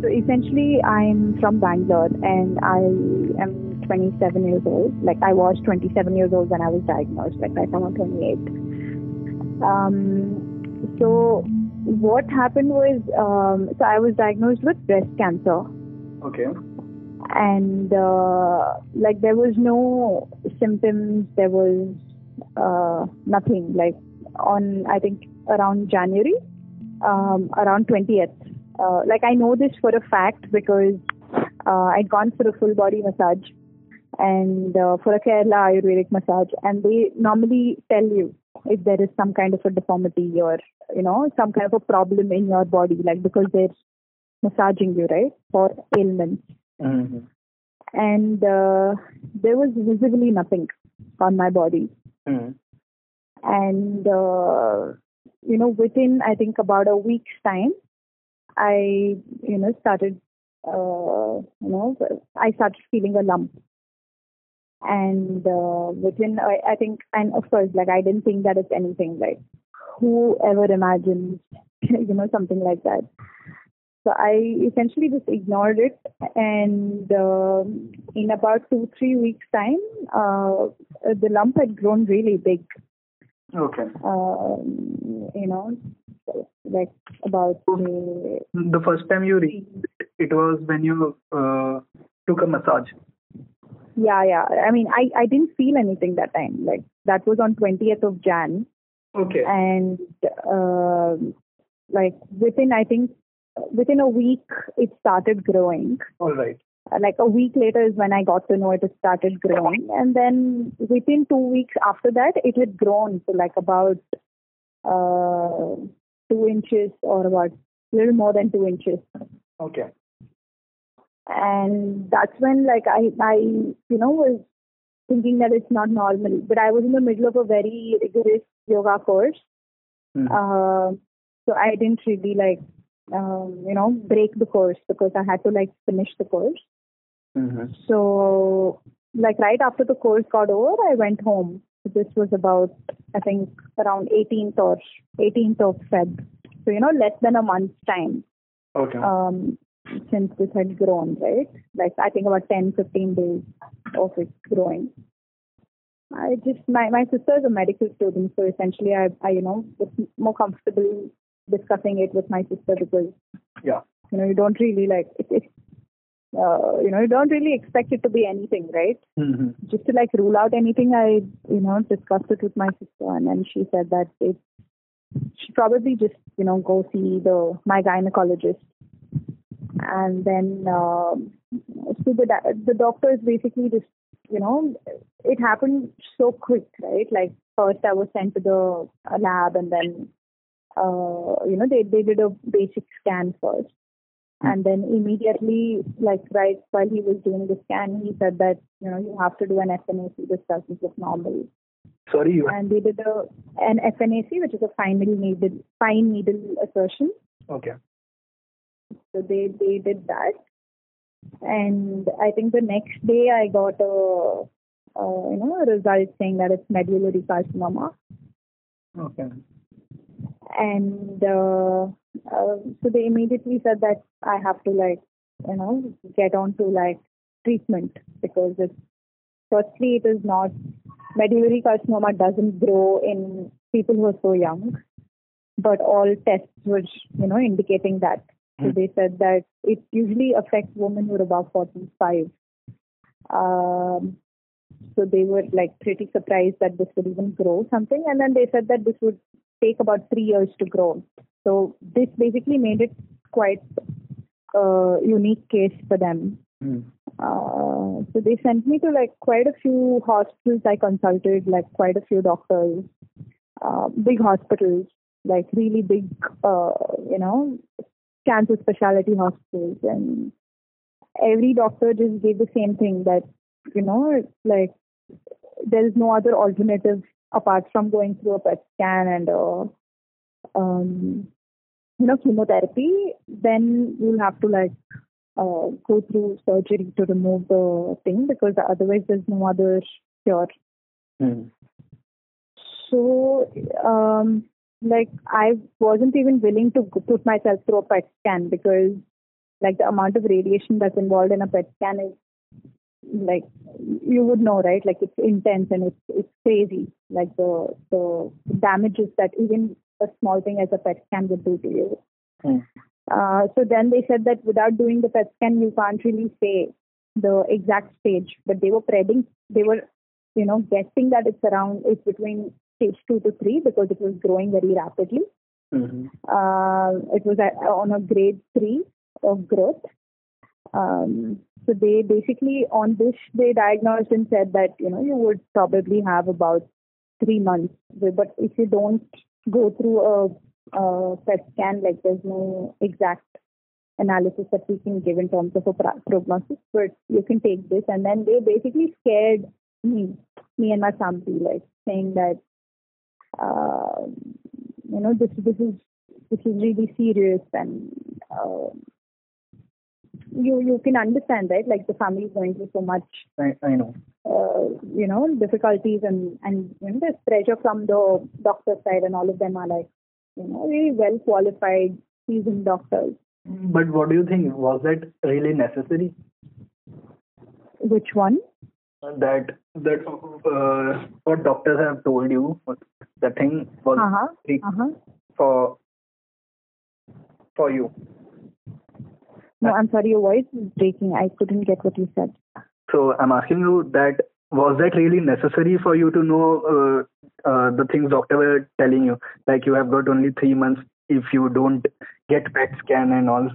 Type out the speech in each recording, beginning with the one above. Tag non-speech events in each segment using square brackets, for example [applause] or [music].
So essentially, I'm from Bangalore and I am 27 years old. Like I was 27 years old when I was diagnosed. Like I'm 28. Um, so what happened was, um, so I was diagnosed with breast cancer. Okay. And uh, like there was no symptoms. There was uh, nothing. Like on I think around January, um, around 20th uh, like I know this for a fact because uh, I'd gone for a full body massage and uh, for a Kerala Ayurvedic massage, and they normally tell you if there is some kind of a deformity or you know some kind of a problem in your body, like because they're massaging you, right, for ailments. Mm-hmm. And uh, there was visibly nothing on my body, Mm. and uh, you know within I think about a week's time, I, you know, started, uh, you know, I started feeling a lump. And uh, within, I, I think, and of course, like I didn't think that it's anything. Like, who ever imagines, [laughs] you know, something like that? So I essentially just ignored it, and uh, in about two three weeks time, uh, the lump had grown really big. Okay. Um, you know, like about uh, The first time you read it was when you uh, took a massage. yeah yeah i mean i i didn't feel anything that time like that was on 20th of jan Okay. and uh, like within i think within a week it started growing All right. Like a week later is when i got to know it had started growing and then within two weeks after that it had grown to like about uh two inches or about a little more than two inches Okay. and that's when like I I you know was thinking that it's not normal. But I was in the middle of a very rigorous yoga course, Mm. uh, so I didn't really like um, you know break the course because I had to like finish the course. Mm-hmm. So like right after the course got over, I went home. This was about I think around 18th or 18th of Feb. So you know less than a month's time Okay. um, since this had grown, right? Like I think about 10, 15 days of it growing. I just my my sister is a medical student, so essentially I I you know was more comfortable discussing it with my sister because yeah. you know you don't really like it, it uh, you know you don't really expect it to be anything, right? Mm-hmm. Just to like rule out anything, I you know discussed it with my sister, and then she said that it should probably just you know go see the my gynecologist and then um, so the the doctors basically just you know it happened so quick right like first i was sent to the uh, lab and then uh, you know they they did a basic scan first and then immediately like right while he was doing the scan he said that you know you have to do an FNAC this doesn't look normal Sorry, you. and they did a an FNAC which is a fine needle needle fine needle assertion Okay. so they they did that, and I think the next day I got a, a you know a result saying that it's medullary carcinoma, Okay. and uh, uh, so they immediately said that I have to like you know get on to like treatment because it's firstly it is not medullary carcinoma doesn't grow in people who are so young, but all tests were you know indicating that. So Hmm. they said that it usually affects women who are above 45. Um, so they were like pretty surprised that this would even grow something, and then they said that this would take about three years to grow. So this basically made it quite a unique case for them. Mm. Uh, so they sent me to like quite a few hospitals. I consulted like quite a few doctors, uh, big hospitals, like really big, uh, you know, cancer specialty hospitals, and every doctor just gave the same thing that you know, it's like there is no other alternative apart from going through a PET scan and uh, um, you know chemotherapy. Then you'll have to like uh, go through surgery to remove the thing because otherwise there's no other cure. Mm. So, um, like, I wasn't even willing to put myself through a PET scan because Like the amount of radiation that's involved in a PET scan is like you would know, right? Like it's intense and it's it's crazy. Like the the damages that even a small thing as a PET scan would do to you. Mm. Uh, so then they said that without doing the PET scan, you can't really say the exact stage. But they were predicting, they were, you know, guessing that it's around, it's between stage two to three because it was growing very rapidly. Mm-hmm. Uh, it was at, on a grade three of growth. Um, so they basically on this they diagnosed and said that you know you would probably have about three months. But if you don't go through a, a PET scan, like there's no exact analysis that we can give in terms of a prognosis, but you can take this. And then they basically scared me, me and my family, like saying that, uh, you know, this this is this is really serious and. Uh, you you can understand right? Like the family is going through so much I, I know. uh, you know difficulties and and you know there's pressure from the doctor side and all of them are like you know really well qualified seasoned doctors. But what do you think? Was that really necessary? Which one? That that uh, what doctors have told you the thing was uh-huh. Uh-huh. for for you no, I'm sorry, your voice is breaking. I couldn't get what you said. So I'm asking you that was that really necessary for you to know uh, uh, the things doctor were telling you? Like you have got only three months if you don't get PET scan and all.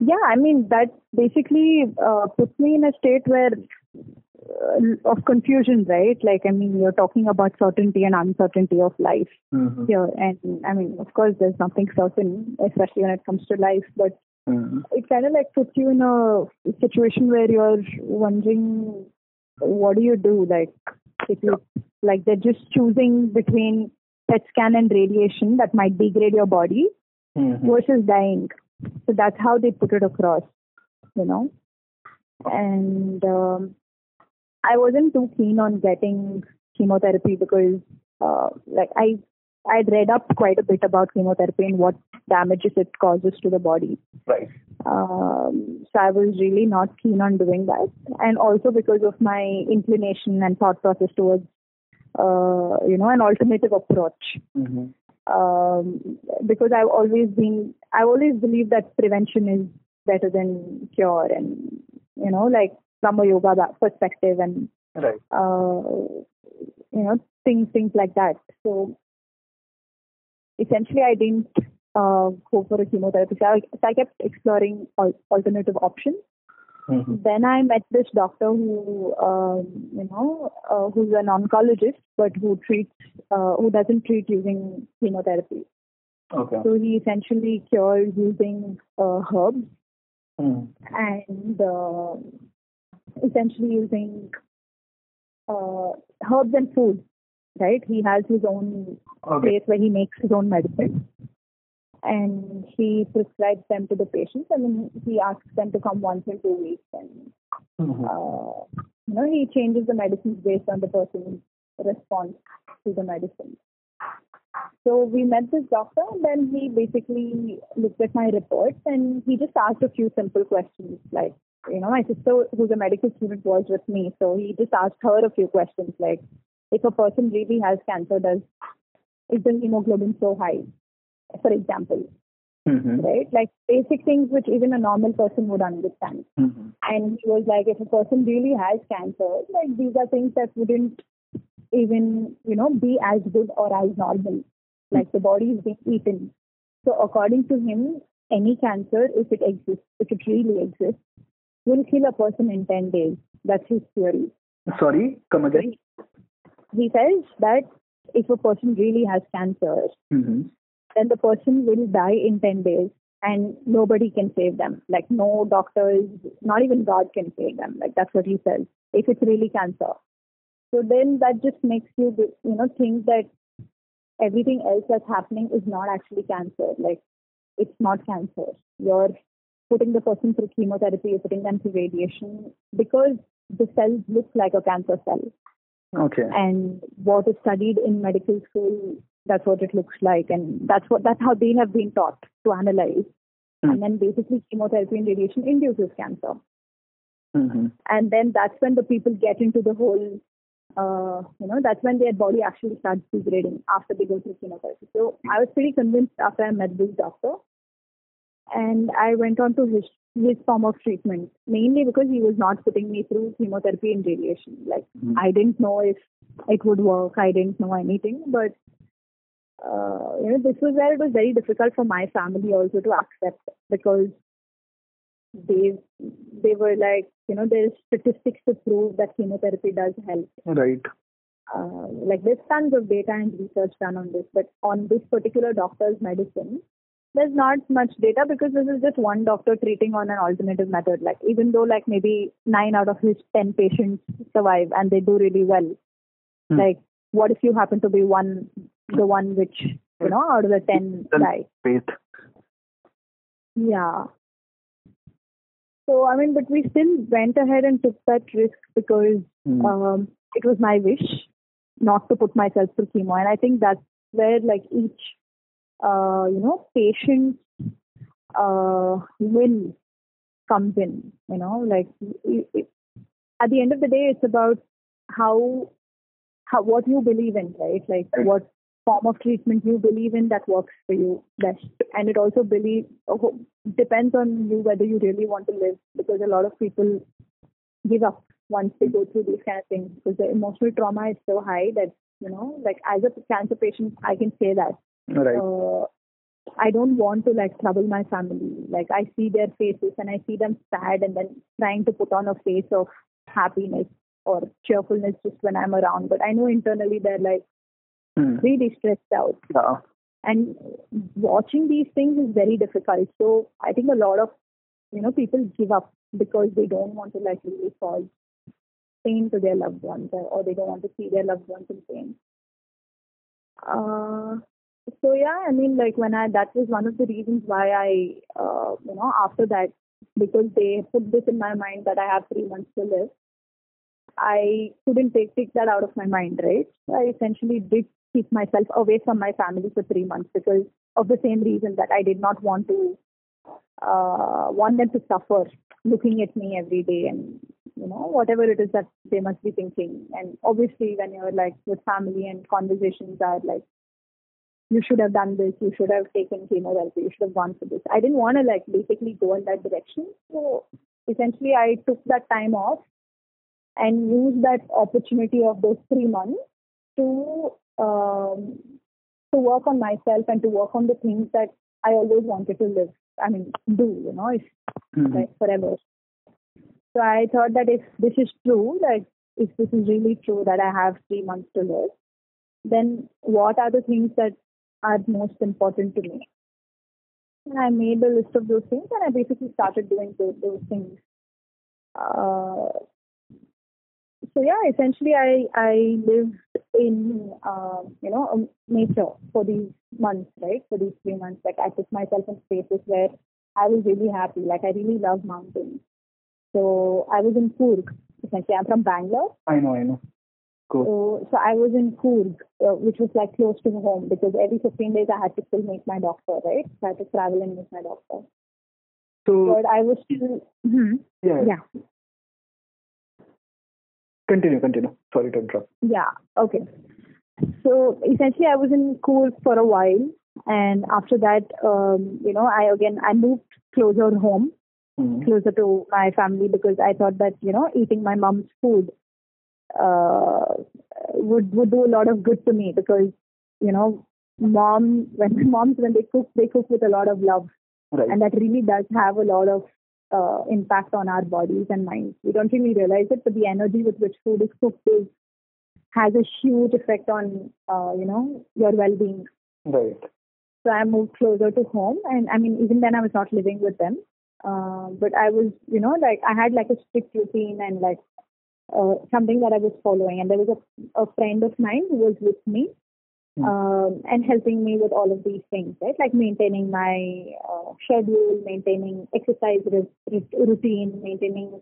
Yeah, I mean that basically uh, puts me in a state where uh, of confusion, right? Like, I mean, you're talking about certainty and uncertainty of life mm-hmm. here, and I mean, of course, there's nothing certain, especially when it comes to life. But Mm-hmm. It kind of like puts you in a situation where you're wondering, what do you do? Like, if you like, they're just choosing between PET scan and radiation that might degrade your body mm-hmm. versus dying. So that's how they put it across, you know. And um, I wasn't too keen on getting chemotherapy because, uh, like, I I'd read up quite a bit about chemotherapy and what damages it causes to the body. Right. Um, so I was really not keen on doing that, and also because of my inclination and thought process towards, uh, you know, an alternative approach. Mm-hmm. Um, because I've always been, I've always believed that prevention is better than cure, and you know, like from a yoga perspective, and right. uh, you know, things things like that. So essentially I didn't uh, go for a chemotherapy. So I, so I kept exploring al- alternative options. Mm-hmm. Then I met this doctor who, um, you know, uh, who's an oncologist, but who treats, uh, who doesn't treat using chemotherapy. Okay. So he essentially cures using uh, herbs mm. and uh, essentially using uh, herbs and food right? He has his own okay. place where he makes his own medicine. And he prescribes them to the patients and then he asks them to come once in two weeks and mm-hmm. uh, you know, he changes the medicines based on the person's response to the medicine. So we met this doctor and then he basically looked at my reports and he just asked a few simple questions like, you know, my sister who's a medical student was with me. So he just asked her a few questions like, if a person really has cancer, does is the hemoglobin so high? For example, mm-hmm. right? Like basic things which even a normal person would understand. Mm-hmm. And he was like, if a person really has cancer, like these are things that wouldn't even you know be as good or as normal. Like the body is being eaten. So according to him, any cancer, if it exists, if it really exists, will kill a person in 10 days. That's his theory. Sorry, come again he says that if a person really has cancer, mm-hmm. then the person will die in 10 days and nobody can save them. Like, no doctors, not even God can save them. Like, that's what he says, if it's really cancer. So then that just makes you, you know, think that everything else that's happening is not actually cancer. Like, it's not cancer. You're putting the person through chemotherapy, you're putting them through radiation because the cells look like a cancer cell. Okay. And what is studied in medical school, that's what it looks like, and that's what that's how they have been taught to analyze. and then basically chemotherapy and radiation induces cancer. Mm-hmm. And then that's when the people get into the whole, uh, you know, that's when their body actually starts degrading after they go through chemotherapy. So I was pretty convinced after I met this doctor, and I went on to his his form of treatment mainly because he was not putting me through chemotherapy and radiation. Like Mhm. I didn't know if it would work. I didn't know anything, but uh, you know, this was where it was very difficult for my family also to accept because they they were like, you know, there's statistics to prove that chemotherapy does help. Right. Uh, like there's tons of data and research done on this, but on this particular doctor's medicine, there's not much data because this is just one doctor treating on an alternative method. Like even though like maybe nine out of his ten patients survive and they do really well, Hmm. like what if you happen to be one the one which you know out of the ten die? Faith. Yeah. So I mean, but we still went ahead and took that risk because Mm. um, it was my wish not to put myself through chemo, and I think that's where like each uh, you know patient uh, will comes in. You know, like it, it, at the end of the day, it's about how how what you believe in, right? Like what form of treatment you believe in that works for you best, and it also believe oh, depends on you whether you really want to live because a lot of people give up once they go through these kind of things because the emotional trauma is so high that you know like as a cancer patient i can say that Right. uh, I don't want to like trouble my family. Like I see their faces and I see them sad and then trying to put on a face of happiness or cheerfulness just when I'm around. But I know internally they're like Mm. really stressed out. Yeah. And watching these things is very difficult. So I think a lot of you know people give up because they don't want to like really cause pain to their loved ones or, or they don't want to see their loved ones in pain. Uh, so yeah, I mean, like when I that was one of the reasons why I, uh, you know, after that because they put this in my mind that I have three months to live. I couldn't take take that out of my mind, right? I essentially did keep myself away from my family for three months because of the same reason that I did not want to uh, want them to suffer looking at me every day and you know whatever it is that they must be thinking. And obviously, when you're like with family and conversations are like you should have done this, you should have taken chemotherapy, you should have gone for this. I didn't want to like basically go in that direction. So essentially I took that time off and used that opportunity of those three months to um, to work on myself and to work on the things that I always wanted to live. I mean, do you know, if Mhm. like forever. So I thought that if this is true, like if this is really true that I have three months to live, then what are the things that are most important to me? And I made a list of those things and I basically started doing those, those things. Uh, so yeah, essentially I I lived in um, you know um, nature for these months, right? For these three months, like I put myself in spaces where I was really happy. Like I really love mountains. So I was in Coorg. Essentially, I'm from Bangalore. I know, I know. Cool. So, so I was in Coorg, uh, which was like close to home because every 15 days I had to still meet my doctor, right? So I had to travel and meet my doctor. So But I was still, Mhm. yeah, yeah, continue, continue. Sorry to interrupt. yeah, okay. So essentially, I was in Coorg for a while, and after that, um, you know, I again I moved closer home, Mhm. closer to my family because I thought that you know eating my mom's food uh, would would do a lot of good to me because you know mom when [laughs] moms when they cook they cook with a lot of love Right. and that really does have a lot of uh, impact on our bodies and minds. We don't really realize it, but the energy with which food is cooked is has a huge effect on uh, you know your well-being. Right. So I moved closer to home, and I mean even then I was not living with them, uh, but I was you know like I had like a strict routine and like uh, something that I was following, and there was a, a friend of mine who was with me. Hmm. Um, and helping me with all of these things, right? Like maintaining my uh, schedule, maintaining exercise routine, maintaining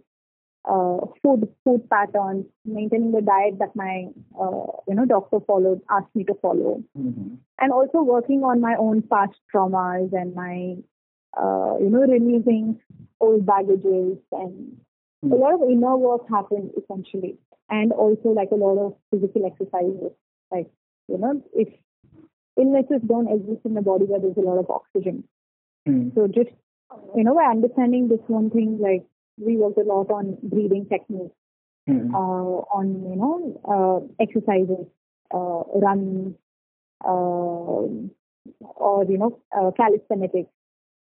uh, food food patterns, maintaining the diet that my uh, you know doctor followed asked me to follow, Mhm. and also working on my own past traumas and my uh, you know, releasing old baggages and Hmm. a lot of inner work happened essentially. And also like a lot of physical exercises. Like, you know, if illnesses don't exist in the body where there's a lot of oxygen. Mm. So just, you know, by understanding this one thing, like we worked a lot on breathing techniques, Mm. uh, on, you know, uh, exercises, uh, runs, uh, or, you know, uh, calisthenics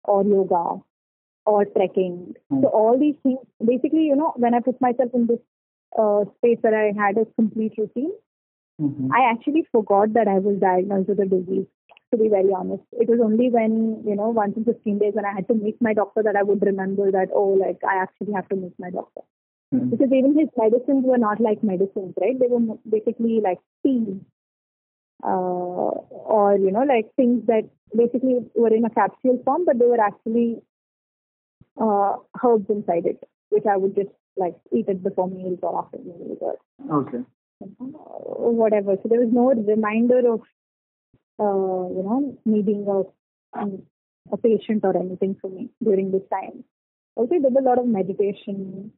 or yoga or trekking. Hmm. So all these things, basically, you know, when I put myself in this uh, space where I had a complete routine, Mhm. I actually forgot that I was diagnosed with a disease. To be very honest, it was only when you know once in 15 days when I had to meet my doctor that I would remember that oh like I actually have to meet my doctor Mm. because even his medicines were not like medicines right they were basically like teas uh, or you know like things that basically were in a capsule form but they were actually uh, herbs inside it which I would just like eat it before meals or after meals or Okay. whatever. So there was no reminder of, uh, you know, needing a, um, a patient or anything for me during this time. Also, I did a lot of meditation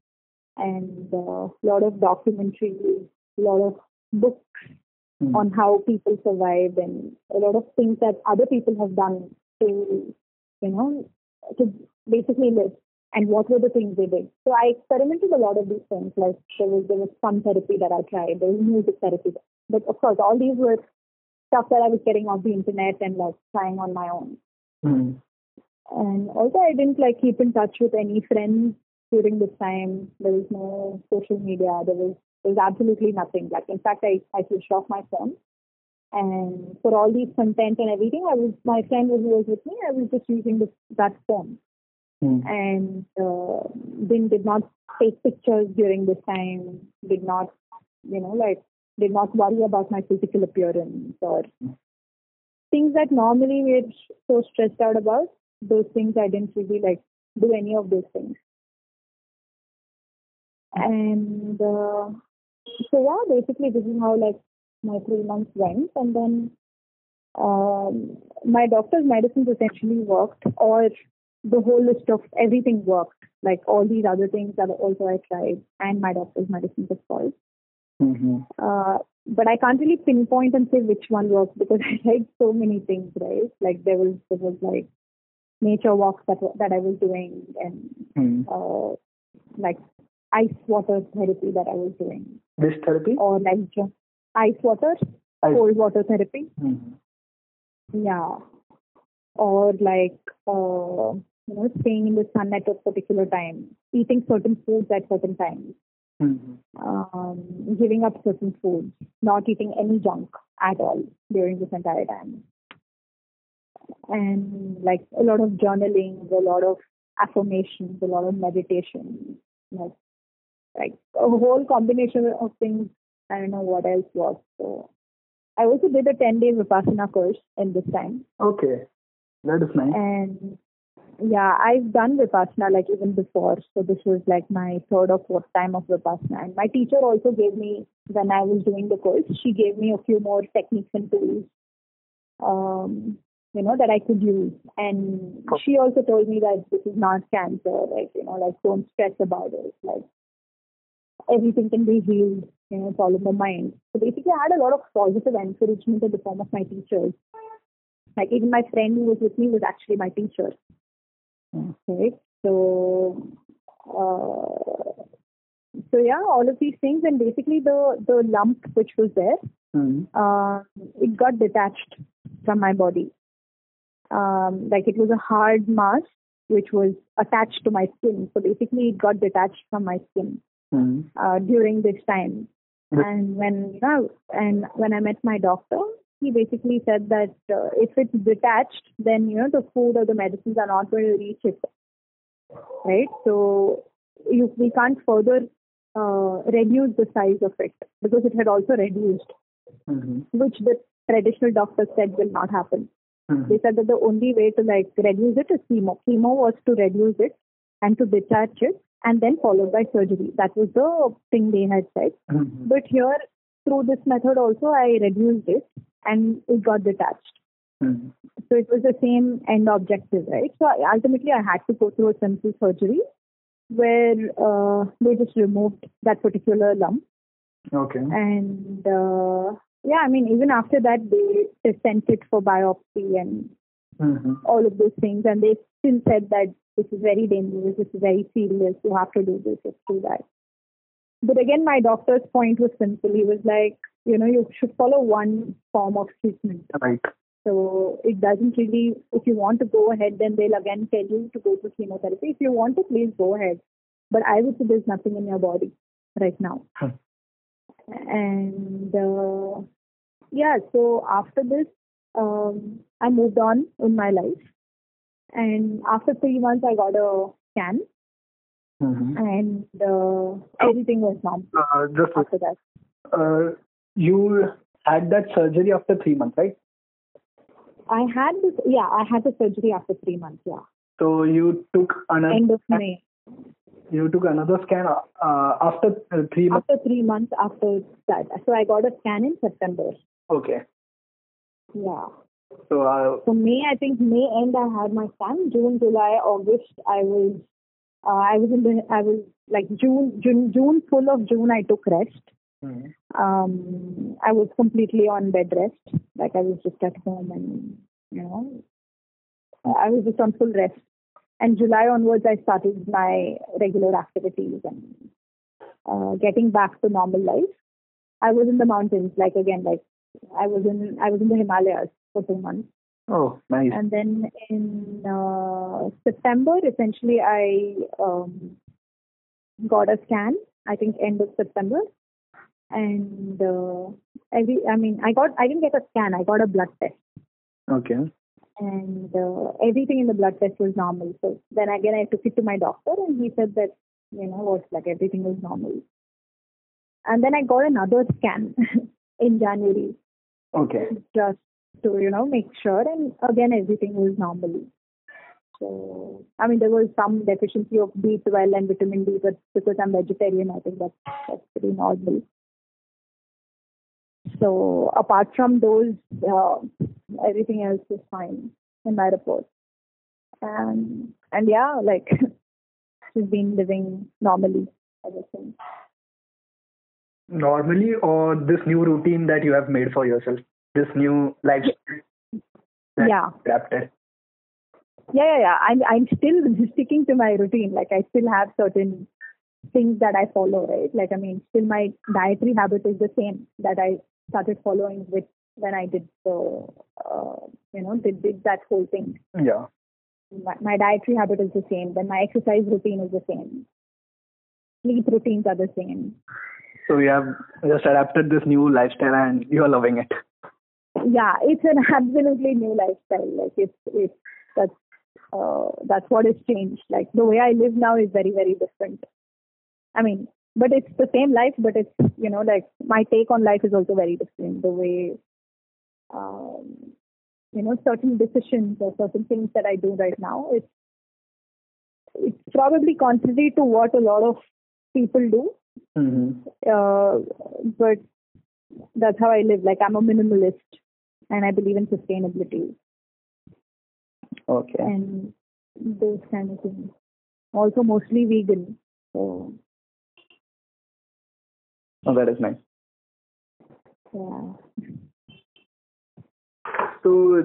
and a lot of documentaries, a lot of books Mm. on how people survived and a lot of things that other people have done to, you know, to basically live and what were the things they did. So I experimented a lot of these things. Like there was there was some therapy that I tried, there was music therapy. But of course all these were stuff that I was getting off the internet and like trying on my own. Mm. And also I didn't like keep in touch with any friends during this time. There was no social media. There was there was absolutely nothing. Like in fact I, I switched off my phone. And for all these content and everything, I was my friend who was with me, I was just using this that phone Mm. and uh, then did not take pictures during this time, did not, you know, like, did not worry about my physical appearance or things that normally we're so stressed out about. Those things I didn't really like do any of those things. And uh, so yeah, basically this is how like my three months went, and then um, my doctor's medicines essentially worked, or the whole list of everything worked. Like all these other things that also I tried, and my doctor's medicines, of course. Mhm. Uh, but I can't really pinpoint and say which one worked because [laughs] I tried so many things, right? Like there was there was like nature walks that that I was doing, and Mm. uh, like ice water therapy that I was doing, This therapy? or like ice water, I- cold water therapy. Mhm. Yeah. Or like, uh, you know, staying in the sun at a particular time, eating certain foods at certain times, Mhm. um, giving up certain foods, not eating any junk at all during this entire time. And like a lot of journaling, a lot of affirmations, a lot of meditation, like, like a whole combination of things. I don't know what else was. So I also did a 10 day Vipassana course in this time. Okay. That is nice. And yeah, I've done Vipassana like even before. So this was like my third or fourth time of Vipassana. And my teacher also gave me, when I was doing the course, she gave me a few more techniques and tools, um, you know, that I could use. And she also told me that this is not cancer, like, you know, like don't stress about it. Like everything can be healed, you know, it's all in the mind. So basically I had a lot of positive encouragement in the form of my teachers. Like even my friend who was with me was actually my teacher. Right. So uh, so yeah, all of these things and basically the the lump which was there, Mhm. uh, it got detached from my body. Um, like it was a hard mass which was attached to my skin. So basically it got detached from my skin Mhm. uh, during this time. But- And when you know, and when I met my doctor, he basically said that uh, if it's detached, then you know the food or the medicines are not going to reach it, right? So you, we can't further uh, reduce the size of it because it had also reduced, Mhm. which the traditional doctors said will not happen. Mhm. They said that the only way to like reduce it is chemo. Chemo was to reduce it and to detach it and then followed by surgery. That was the thing they had said. Mhm. But here, through this method also, I reduced it and it got detached. Hmm. So it was the same end objective, right? So I, ultimately, I had to go through a simple surgery where uh, they just removed that particular lump. Okay. And uh, yeah, I mean, even after that, they, sent it for biopsy and hmm all of those things. And they still said that this is very dangerous, this is very serious, you have to do this, just do that. But again, my doctor's point was simple. He was like, you know, you should follow one form of treatment. Right. So it doesn't really, if you want to go ahead, then they'll again tell you to go to chemotherapy. If you want to, please go ahead. But I would say there's nothing in your body right now. Hmm. And uh, yeah, so after this, um, I moved on in my life. And after three months, I got a scan, hmm and uh, everything was normal Uh, just after that. uh, you had that surgery after three months, right? I had this, yeah, I had the surgery after three months, yeah, So you took another end of May. you took another scan uh, after uh, three months. After three months after that. So I got a scan in September. Okay. Yeah. So uh, So May, I think May end I had my scan. June, July, August, I was, uh, I was in the, I was like June, June, June, full of June, I took rest. hmm. Um, I was completely on bed rest. Like I was just at home and, you know, I was just on full rest. And July onwards, I started my regular activities and uh, getting back to normal life. I was in the mountains, like again, like I was in I was in the Himalayas for two months, oh nice. and then in uh, September, essentially, I um, got a scan. I think end of September, and uh, every I mean, I got I didn't get a scan. I got a blood test Okay. and uh, everything in the blood test was normal. So then again, I took it to my doctor, and he said that you know what, like everything was normal. And then I got another scan [laughs] in January Okay. just to you know make sure, and again everything was normal. So I mean, there was some deficiency of B12 and vitamin D, but because I'm vegetarian, I think that's that's pretty normal. So apart from those, uh, everything else is fine in my report. And and yeah, like [laughs] she's been living normally ever since. Normally, or this new routine that you have made for yourself, this new lifestyle Yeah. adapted. Yeah, yeah, yeah. I'm I'm still [laughs] sticking to my routine. Like I still have certain things that I follow, right? Like I mean, still my dietary habit is the same that I started following with when I did the, uh, you know, did did that whole thing. Yeah. My, my dietary habit is the same. Then my exercise routine is the same. Sleep routines are the same. So you have just adapted this new lifestyle and you are loving it. Yeah, it's an [laughs] absolutely new lifestyle. Like it's it's that's uh, that's what has changed. Like the way I live now is very very different. I mean, but it's the same life, but it's you know like my take on life is also very different. The way um, you know certain decisions or certain things that I do right now, it's it's probably contrary to what a lot of people do. Mm-hmm. Uh, but that's how I live. Like I'm a minimalist, and I believe in sustainability Okay. and those kind of things. Also, mostly vegan. So Oh, that is nice. yeah. So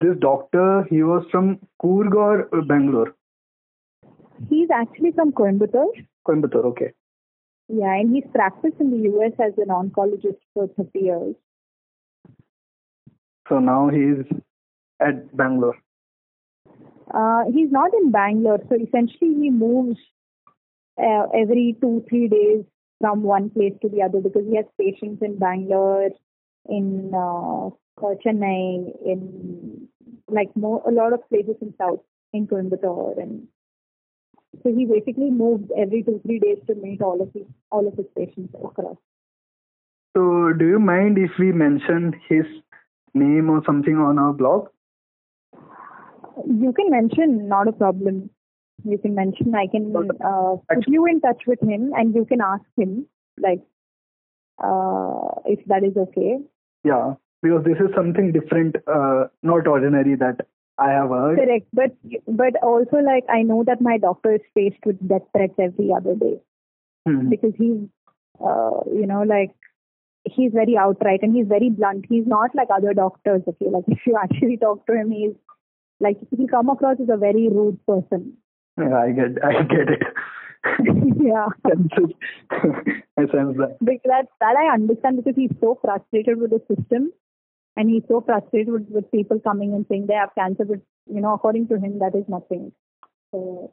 this doctor, he was from Coorg or Bangalore? He's actually from Coimbatore. Coimbatore. Okay. Yeah, and he's practiced in the US as an oncologist for 30 years. So now he's at Bangalore. Uh, he's not in Bangalore, so essentially he moves uh, every two, three days from one place to the other because he has patients in Bangalore, in uh, uh, Chennai, in like more a lot of places in South, in Coimbatore, and so he basically moves every two, three days to meet all of his all of his patients across. So do you mind if we mention his name or something on our blog? You can mention, not a problem. You can mention. I can uh, put you in touch with him, and you can ask him, like, uh, if that is okay. Yeah. because this is something different, uh, not ordinary that I have heard. Correct, but but also like I know that my doctor is faced with death threats every other day Hmm. because he's, uh, you know, like he's very outright and he's very blunt. He's not like other doctors. Okay, like if you actually talk to him, he's like he'll come across as a very rude person. Yeah, I get, I get it. [laughs] yeah, [laughs] I sense that. because that that I understand because he's so frustrated with the system, and he's so frustrated with, with people coming and saying they have cancer, but you know, according to him, that is nothing. So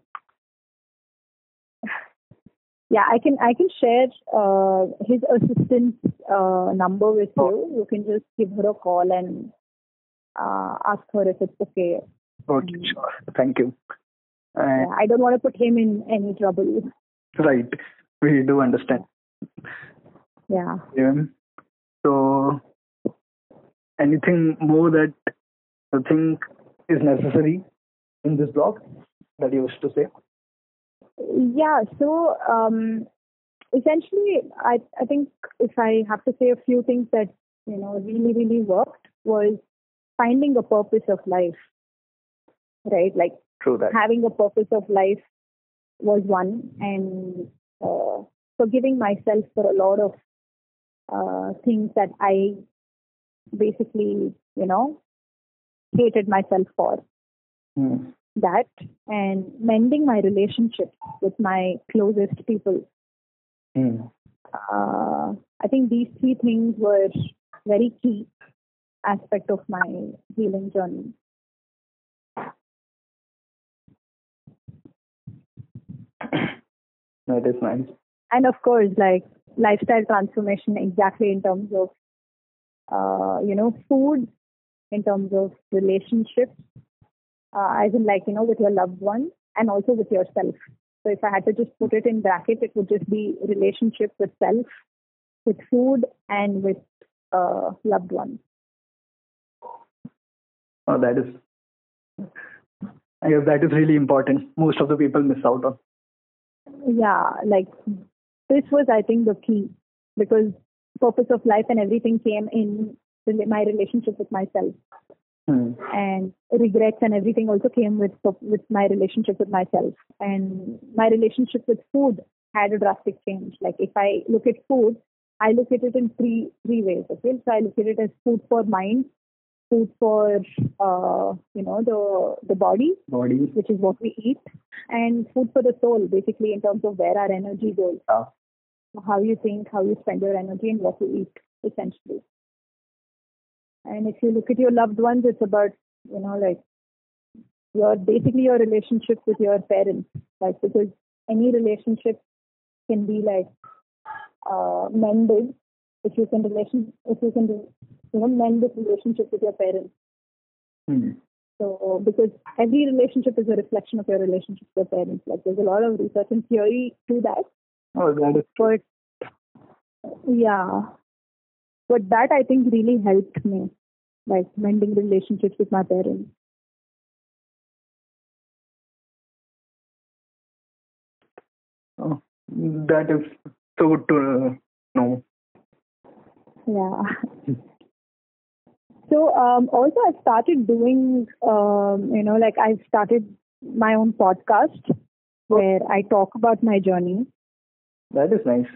yeah, I can I can share uh, his assistant's uh, number with you. You can just give her a call and uh, ask her if it's okay. Okay, sure. Thank you. Yeah, Uh, I don't want to put him in any trouble. right. We do understand. Yeah. Yeah. So, anything more that you think is necessary in this blog that you wish to say? Yeah. So um, essentially, I I think if I have to say a few things that you know really really worked was finding a purpose of life. Right, like True that. having a purpose of life was one, and uh, forgiving myself for a lot of uh, things that I basically you know hated myself for Hmm. That and mending my relationships with my closest people. Hmm. Uh, I think these three things were very key aspect of my healing journey. [coughs] That is nice. And of course, like lifestyle transformation exactly in terms of, uh, you know, food, in terms of relationships, uh, as in like, you know, with your loved ones and also with yourself. So if I had to just put it in bracket, it would just be relationship with self, with food, and with uh, loved ones. Oh, that is. I guess that is really important. Most of the people miss out on. Yeah, like this was, I think, the key because purpose of life and everything came in my relationship with myself. Hmm. and regrets and everything also came with with my relationship with myself and my relationship with food had a drastic change like if i look at food i look at it in three three ways okay so i look at it as food for mind food for uh, you know the the body Body. which is what we eat and food for the soul basically in terms of where our energy goes Yeah. how you think how you spend your energy and what you eat essentially and if you look at your loved ones, it's about, you know, like your basically your relationship with your parents, like because any relationship can be like uh, mended if you can relation if you can you know mend this relationship with your parents. Hmm. So because every relationship is a reflection of your relationship with your parents. Like there's a lot of research and theory to that. Oh, that is. But yeah, but that I think really helped me, like mending relationships with my parents. Oh, that is so good to know. Yeah. So um, also I started doing, um, you know, like I've started my own podcast where I talk about my journey. That is nice.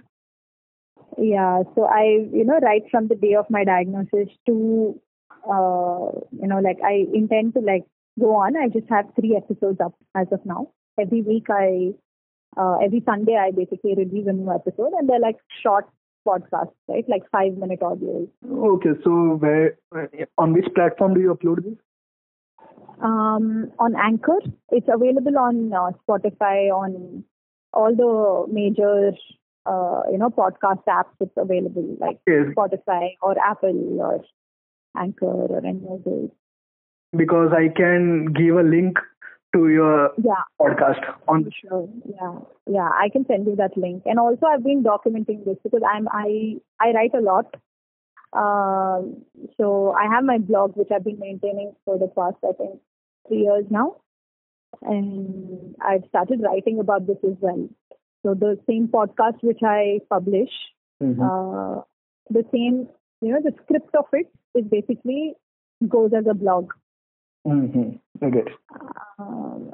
Yeah, so I, you know, right from the day of my diagnosis to, uh, you know, like I intend to like go on. I just have three episodes up as of now. Every week I, uh, every Sunday I basically release a new episode and they're like short podcasts, right? Like five minute audios. Okay, so where on which platform do you upload this? Um, on Anchor, it's available on uh, Spotify, on all the major, uh, you know, podcast apps. It's available like Yes, Spotify or Apple or Anchor or any of those. because I can give a link to your Yeah, podcast on. The show. Sure. Yeah, yeah. I can send you that link. And also, I've been documenting this because I'm I I write a lot. Um, so I have my blog which I've been maintaining for the past I think three years now, and I've started writing about this as well. So the same podcast which I publish, Mhm. uh, the same you know, the script of it is basically goes as a blog. Mm-hmm. It. Um,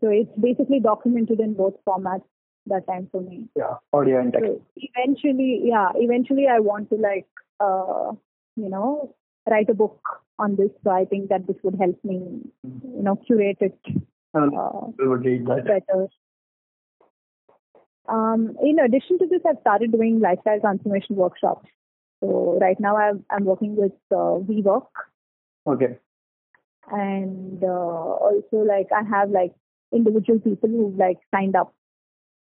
so it's basically documented in both formats that time for me. Yeah, audio and text. So eventually, yeah, eventually I want to like, uh, you know, write a book on this. So I think that this would help me, you know, curate it Uh, uh, we would read that. better. Um, in addition to this, I've started doing lifestyle transformation workshops. So right now I'm, I'm working with uh, WeWork Okay. and uh, also like I have like individual people who've like signed up.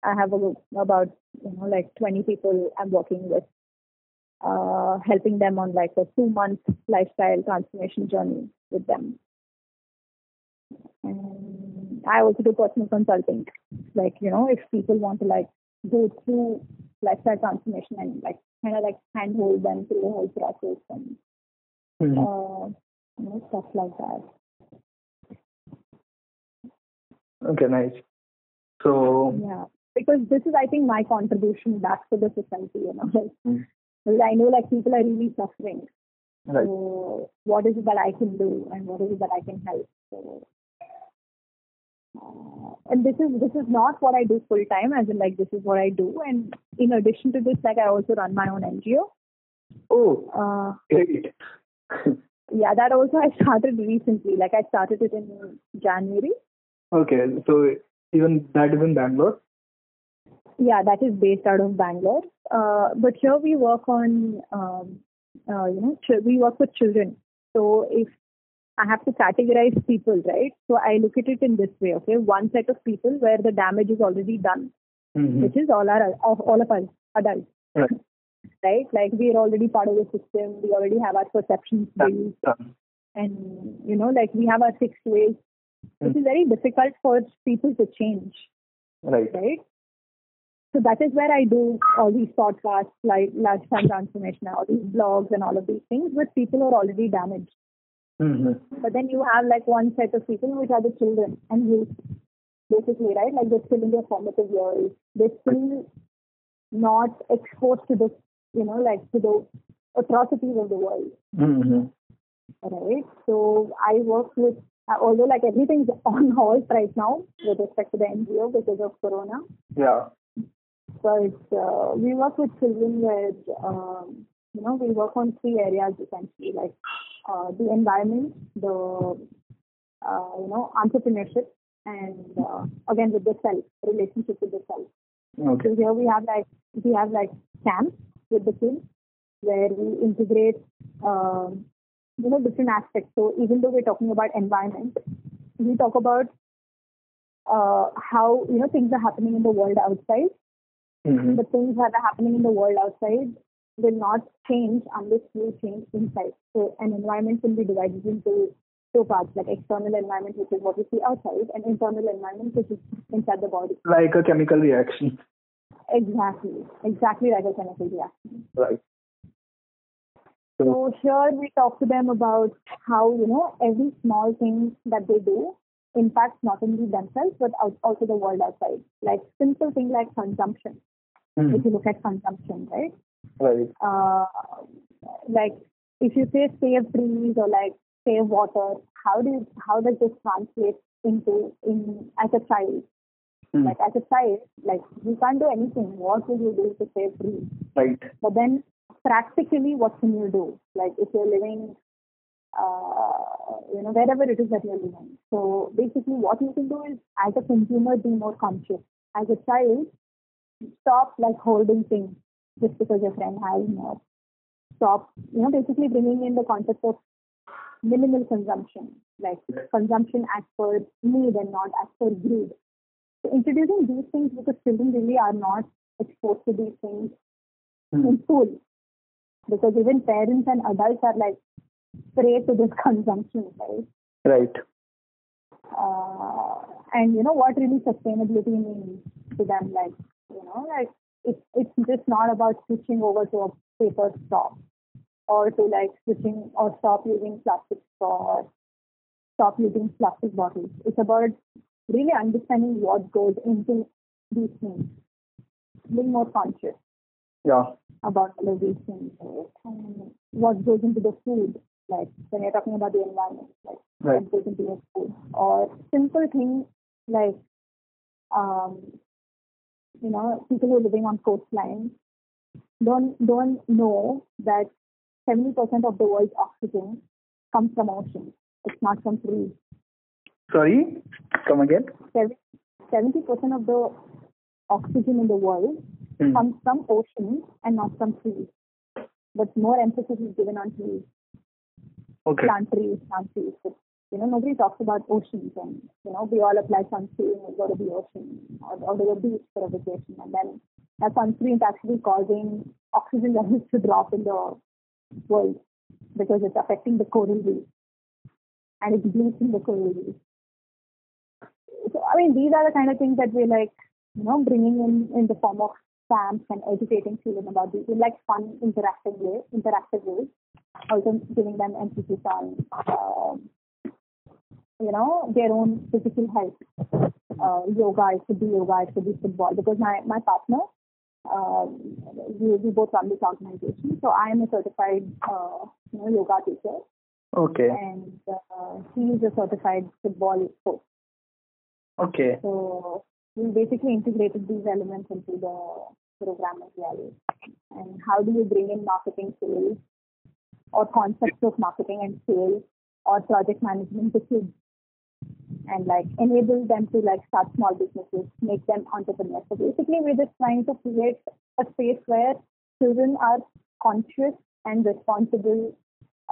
I have a, about you know like 20 people I'm working with, uh, helping them on like a two month lifestyle transformation journey with them. And I also do personal consulting. Like you know if people want to like go through lifestyle transformation and like kind of like handhold them through the whole process and Mhm. uh, you know stuff like that. Okay, nice. So, Yeah, because this is, I think, my contribution back to the society. You know, [laughs] like, Mm. because I know like people are really suffering. right. So, what is it that I can do, and what is it that I can help? So, and this is this is not what I do full time. As in, like this is what I do. And in addition to this, like I also run my own NGO. Oh, Uh, great. [laughs] yeah, that also I started recently. Like I started it in January. okay, so even that is in Bangalore. Yeah, that is based out of Bangalore. Uh, but here we work on, um, uh, you know, ch- we work with children. So if I have to categorize people, right? So I look at it in this way, okay? One set of people where the damage is already done, Mm-hmm. which is all our of all of us adults, Right. right? Like we are already part of the system. We already have our perceptions built, and you know, like we have our fixed ways. It is very difficult for people to change Right. right? So that is where I do all these podcasts, like lifestyle transformation, all these blogs and all of these things with people who are already damaged. Mm-hmm. But then you have like one set of people which are the children and youth, basically, right? Like they're still in their formative years. They're still not exposed to the, you know, like to the atrocities of the world, Mm-hmm. right? So I work with, uh, although like everything's [laughs] on hold right now with respect to the NGO because of Corona, Yeah. but uh, we work with children where um, you know we work on three areas essentially like uh, the environment the uh, you know entrepreneurship and uh, again with the self relationship with the self Okay. so here we have like we have like camps with the kids where we integrate um, you know different aspects so even though we're talking about environment we talk about uh, how you know things are happening in the world outside Mm-hmm. the things that are happening in the world outside will not change unless you change inside. So an environment can be divided into two parts, like external environment, which is what we see outside, and internal environment, which is inside the body. Like a chemical reaction. Exactly, exactly like a chemical reaction. Right. So, So here we talk to them about how you know every small thing that they do impacts not only themselves but also the world outside. Like simple thing like consumption. Mhm. If you look at consumption, right? Right. uh, like if you say save trees or like save water, how do you, how does this translate into in as a child? Mm. Like as a child, like you can't do anything. What will you do to save trees? Right. But then practically, what can you do? Like if you're living, uh, you know, wherever it is that you're living. So basically, what you can do is, as a consumer, be more conscious. As a child, stop like holding things just because your friend has more. Stop, you know, basically bringing in the concept of minimal consumption, like consumption as per need and not as per greed. So introducing these things because children really are not exposed to these things Mm. in school because even parents and adults are like prey to this [laughs] consumption, right? Right. Uh, and you know what really sustainability means to them, like you know, like it's it's just not about switching over to a paper straw or to like switching or stop using plastic straw or stop using plastic bottles. It's about really understanding what goes into these things, being more conscious Yeah. about all of these things. And what goes into the food, like when you're talking about the environment, like Right. what goes into your food, or simple things like, um, you know, people who are living on coastlines don't don't know that 70% of the world's oxygen comes from oceans. It's not from trees. Sorry, come again. Seventy percent of the oxygen in the world Hmm. comes from oceans and not from trees. But more emphasis is given on trees, Okay. plant trees, plant trees. You know, nobody talks about oceans and, you know, we all apply sunscreen and go to the ocean or, or to the beach for a vacation. And then that sunscreen is actually causing oxygen [laughs] levels to drop in the world because it's affecting the coral reef and it's bleaching the coral reef. So, I mean, these are the kind of things that we're like, you know, bringing in in the form of camps and educating children about these in like fun, interactive way, interactive ways. Also giving them emphasis on, um, you know, their own physical health. Uh, yoga, it could be yoga, it could be football. Because my my partner, um, we, we both run this organization, so I am a certified, uh, you know, yoga teacher, Okay. and uh, he is a certified football coach. Okay. So we basically integrated these elements into the program as well. And how do you bring in marketing sales or concepts of marketing and sales or project management to kids and like enable them to like start small businesses, make them entrepreneurs. So basically we're just trying to create a space where children are conscious and responsible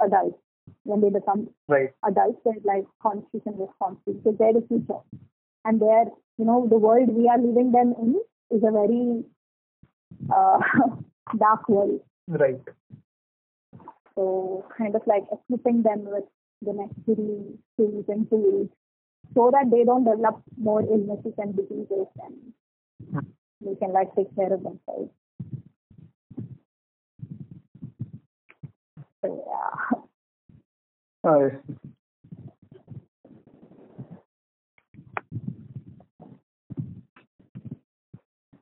adults. When they become Right. adults, they're like conscious and responsible because they're the future. And they're, you know, the world we are living them in is a very uh, [laughs] dark world. Right. So kind of like equipping them with the necessary skills and tools so that they don't develop more illnesses and diseases and they can like take care of themselves. So yeah. Uh,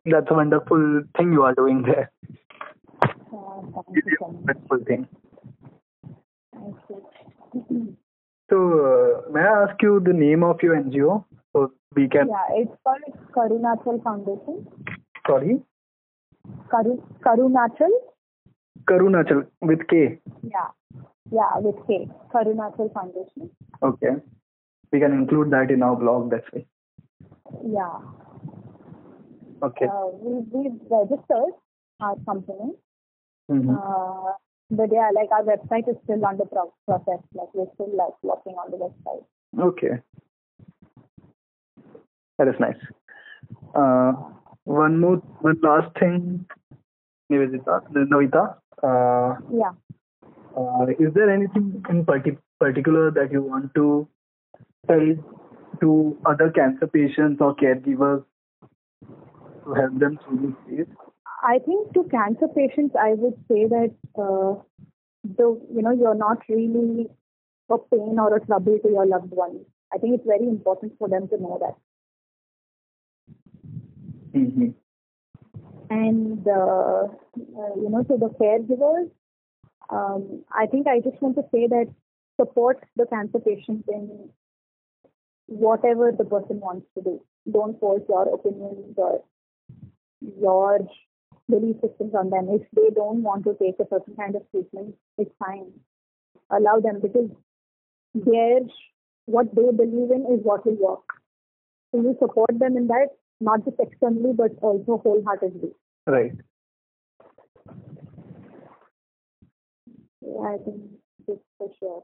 that's a wonderful thing you are doing there. Uh, thank you so much. Wonderful thing. Thank you. [clears throat] So, uh, may I ask you the name of your NGO so we can? Yeah, it's called Karunachal Foundation. Sorry, Karu, Karunachal? Karunachal with K. Yeah. Yeah, with K. Karunachal Foundation. Okay, we can include that in our blog. That's way. Yeah. Okay. Uh, we, we've registered our company. Mhm. Uh, but yeah, like our website is still under pro- process. Like we're still like working on the website. Okay. That is nice. Uh, one more, one last thing, Nivedita, Navitha. Uh, Yeah. uh, is there anything in parti- particular that you want to tell to other cancer patients or caregivers to help them through this phase? I think to cancer patients, I would say that uh, the you know you're not really a pain or a trouble to your loved ones. I think it's very important for them to know that. Mm-hmm. And uh, uh, you know, to the caregivers, um, I think I just want to say that support the cancer patient in whatever the person wants to do. Don't force your opinions or your belief systems on them. If they don't want to take a certain kind of treatment, it's fine. Allow them because their what they believe in is what will work. So you support them in that, not just externally but also wholeheartedly. Right. Yeah, I think this for sure.